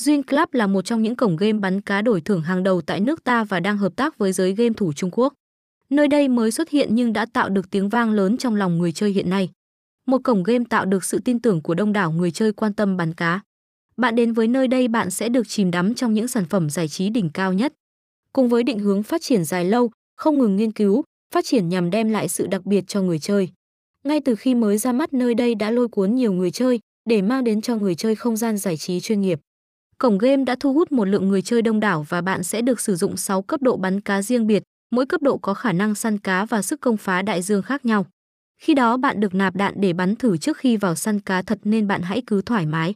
Zin Club là một trong những cổng game bắn cá đổi thưởng hàng đầu tại nước ta và đang hợp tác với giới game thủ Trung Quốc. Nơi đây mới xuất hiện nhưng đã tạo được tiếng vang lớn trong lòng người chơi hiện nay. Một cổng game tạo được sự tin tưởng của đông đảo người chơi quan tâm bắn cá. Bạn đến với nơi đây bạn sẽ được chìm đắm trong những sản phẩm giải trí đỉnh cao nhất. Cùng với định hướng phát triển dài lâu, không ngừng nghiên cứu, phát triển nhằm đem lại sự đặc biệt cho người chơi. Ngay từ khi mới ra mắt nơi đây đã lôi cuốn nhiều người chơi để mang đến cho người chơi không gian giải trí chuyên nghiệp. Cổng game đã thu hút một lượng người chơi đông đảo và bạn sẽ được sử dụng 6 cấp độ bắn cá riêng biệt, mỗi cấp độ có khả năng săn cá và sức công phá đại dương khác nhau. Khi đó bạn được nạp đạn để bắn thử trước khi vào săn cá thật nên bạn hãy cứ thoải mái.